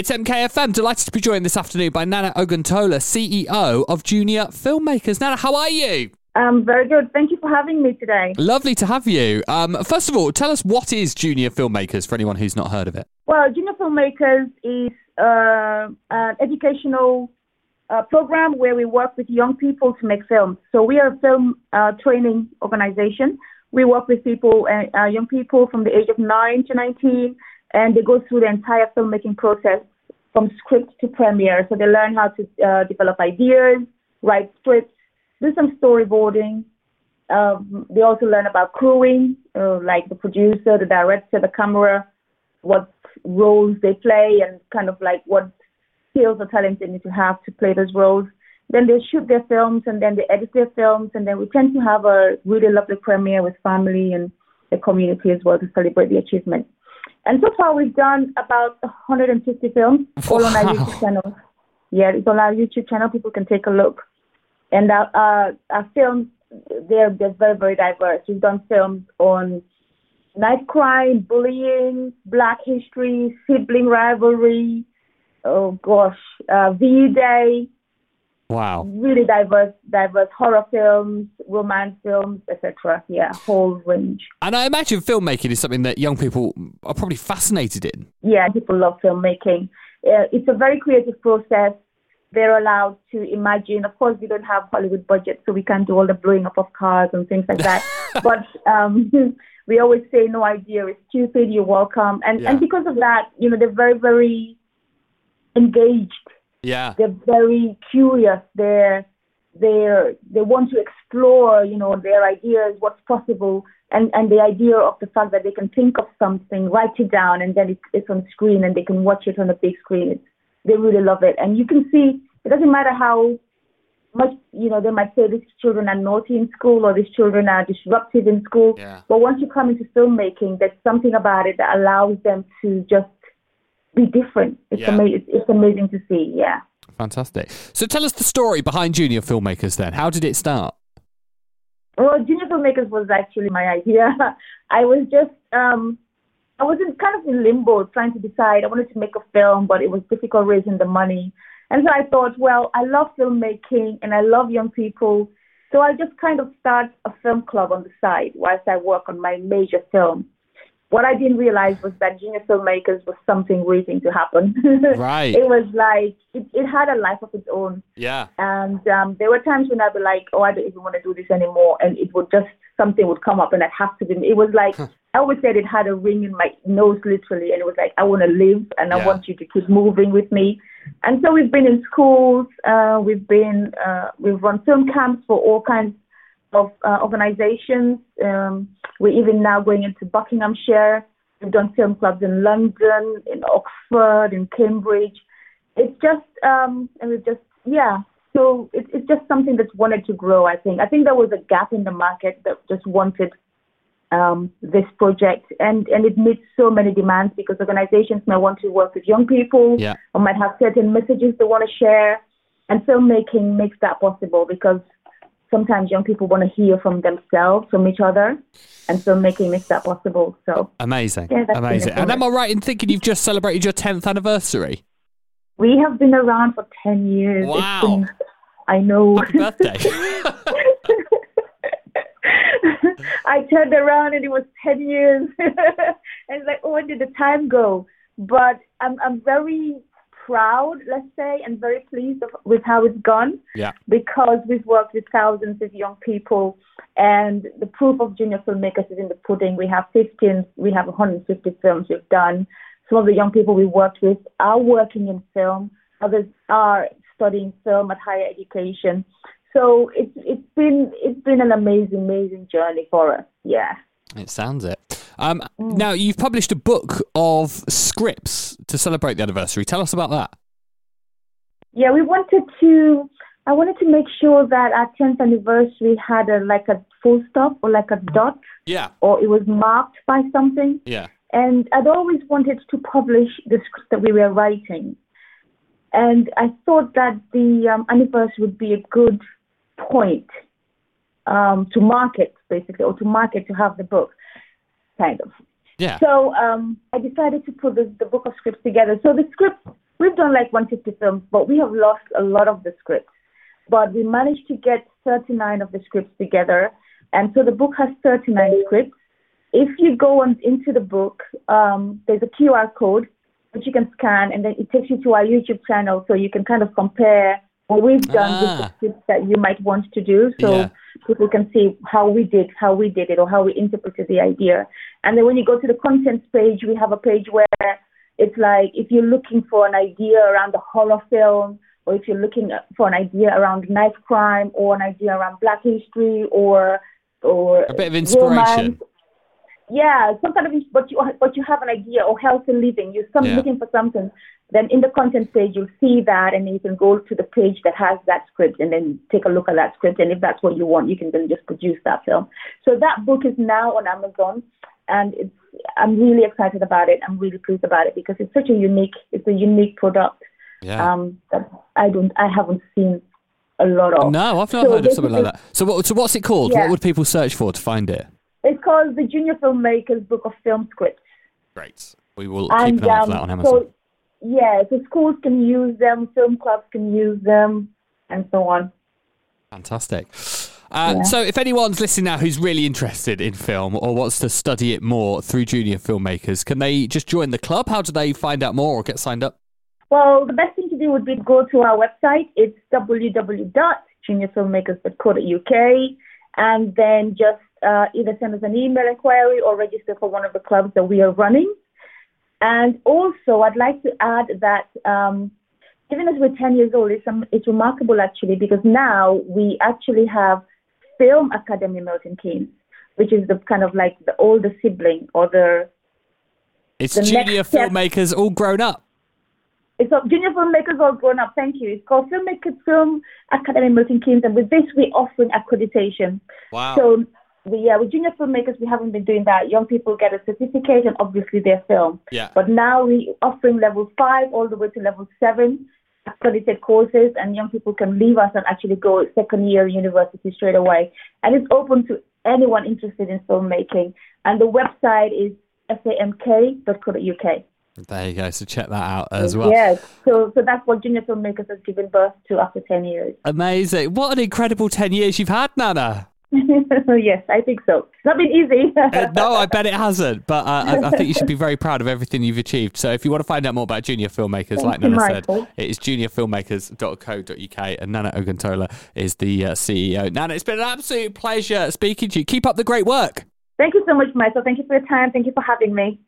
It's MKFM. Delighted to be joined this afternoon by Nana Oguntola, CEO of Junior Filmmakers. Nana, how are you? Um, very good. Thank you for having me today. Lovely to have you. Um, first of all, tell us what is Junior Filmmakers for anyone who's not heard of it. Well, Junior Filmmakers is uh, an educational uh, program where we work with young people to make films. So we are a film uh, training organization. We work with people, uh, uh, young people from the age of 9 to 19, and they go through the entire filmmaking process from script to premiere. So they learn how to uh, develop ideas, write scripts, do some storyboarding. Um, they also learn about crewing, uh, like the producer, the director, the camera, what roles they play, and kind of like what skills or talents they need to have to play those roles. Then they shoot their films and then they edit their films, and then we tend to have a really lovely premiere with family and the community as well to celebrate the achievement. And so far, we've done about 150 films, all on our YouTube channel. Yeah, it's on our YouTube channel. People can take a look. And our, our, our films, they're, they're very, very diverse. We've done films on knife crime, bullying, black history, sibling rivalry, oh gosh, uh, V Day. Wow. Really diverse, diverse horror films, romance films, etc. Yeah, whole range. And I imagine filmmaking is something that young people are probably fascinated in. Yeah, people love filmmaking. Uh, it's a very creative process. They're allowed to imagine. Of course, we don't have Hollywood budget, so we can't do all the blowing up of cars and things like that. but um, we always say, no idea is stupid. You're welcome. And Yeah. and because of that, you know, they're very very engaged. Yeah. They're very curious. They're they're they want to explore, you know, their ideas, what's possible, and and the idea of the fact that they can think of something, write it down, and then it's it's on screen and they can watch it on a big screen. It's, they really love it, and you can see it doesn't matter how much you know they might say these children are naughty in school or these children are disruptive in school. Yeah. But once you come into filmmaking, there's something about it that allows them to just be different. It's Yeah. amazing. It's amazing to see. Yeah. Fantastic. So tell us the story behind Junior Filmmakers then. How did it start? Well, Junior Filmmakers was actually my idea. I was just, um, I was in kind of in limbo trying to decide. I wanted to make a film, but it was difficult raising the money. And so I thought, well, I love filmmaking and I love young people. So I just kind of start a film club on the side whilst I work on my major film. What I didn't realize was that Junior Filmmakers was something waiting to happen. Right. it was like, it, it had a life of its own. Yeah. And um, there were times when I'd be like, oh, I don't even want to do this anymore. And it would just, something would come up and I'd have to be, it was like, I always said it had a ring in my nose, literally. And it was like, I want to live and I Yeah. want you to keep moving with me. And so we've been in schools, uh, we've been, uh, we've run film camps for all kinds of uh, organizations. Um, we're even now going into Buckinghamshire. We've done film clubs in London, in Oxford, in Cambridge. It's just, um, and we've just, yeah. So it's it's just something that's wanted to grow. I think. I think there was a gap in the market that just wanted um, this project, and and it meets so many demands because organizations might want to work with young people, Yeah. or might have certain messages they want to share, and filmmaking makes that possible because sometimes young people want to hear from themselves, from each other, and filmmaking makes that possible. So Amazing. Yeah, Amazing. And am I right in thinking you've just celebrated your 10th anniversary? we have been around for ten years. Wow. been- I know. Happy birthday. I turned around and it was 10 years. and it's like, oh, where did the time go? But I'm, I'm very proud, let's say, and very pleased of, with how it's gone yeah. because we've worked with thousands of young people and the proof of junior filmmakers is in the pudding. We have 15, we have 150 films we've done. Some of the young people we worked with are working in film. Others are studying film at higher education. So it's it's been it's been an amazing amazing journey for us. Yeah. It sounds it. Um, Mm. Now, you've published a book of scripts to celebrate the anniversary. Tell us about that. Yeah, we wanted to. I wanted to make sure that our 10th anniversary had a like a full stop or like a dot, Yeah. or it was marked by something. Yeah. And I'd always wanted to publish the script that we were writing. And I thought that the um, anniversary would be a good point um, to market, basically, or to market to have the book, kind of. Yeah. So um, I decided to put the, the book of scripts together. So the scripts we've done like 150 films, but we have lost a lot of the scripts. But we managed to get 39 of the scripts together, and so the book has 39 scripts. If you go on into the book, um, there's a QR code which you can scan, and then it takes you to our YouTube channel, so you can kind of compare what we've done with the Ah. that you might want to do. So Yeah. people can see how we did how we did it or how we interpreted the idea. And then when you go to the contents page, we have a page where it's like if you're looking for an idea around the horror film, or if you're looking for an idea around knife crime, or an idea around Black history, or or A bit of inspiration. romance. Yeah, some kind of, but you but you have an idea or healthy living. You're some, Yeah. looking for something. Then in the content page, you'll see that, and then you can go to the page that has that script, and then take a look at that script. And if that's what you want, you can then just produce that film. So that book is now on Amazon, and it's I'm really excited about it. I'm really pleased about it because it's such a unique, it's a unique product Yeah. um, that I don't, I haven't seen a lot of. no, I've not so heard of something like that. So, what, so what's it called? Yeah. What would people search for to find it? It's called the Junior Filmmakers Book of Film Scripts. Great. We will and keep an eye out for um, that on Amazon. so yeah, so schools can use them, film clubs can use them, and so on. Fantastic. Uh, Yeah. So, if anyone's listening now who's really interested in film or wants to study it more through junior filmmakers, can they just join the club? How do they find out more or get signed up? Well, the best thing to do would be to go to our website. It's www.juniorfilmmakers.co.uk, and then just uh, either send us an email inquiry or register for one of the clubs that we are running. And also, I'd like to add that um, even as we're 10 years old, it's, um, it's remarkable actually because now we actually have Film Academy Milton Keynes, which is the kind of like the older sibling or the It's The junior next step- filmmakers all grown up. It's a junior filmmakers all grown up. Thank you. It's called Filmmakers Film Academy Milton Keynes, and with this we're offering accreditation. Wow. So we, yeah, with junior filmmakers we haven't been doing that. Young people get a certificate and obviously their film. Yeah. But now we offering level five all the way to level seven accredited courses, and young people can leave us and actually go second year university straight away. And it's open to anyone interested in filmmaking. And the website is famk.co.uk. There you go. So, check that out as well. Yes. So so that's what Junior Filmmakers has given birth to after 10 years. Amazing. What an incredible 10 years you've had, Nana. yes, I think so. It's not been easy. Uh, no, I bet it hasn't. But uh, I, I think you should be very proud of everything you've achieved. So if you want to find out more about junior filmmakers, Thank like Nana said, it is juniorfilmmakers.co.uk and Nana Oguntola is the uh, CEO. Nana, it's been an absolute pleasure speaking to you. Keep up the great work. Thank you so much, Michael. Thank you for your time. Thank you for having me.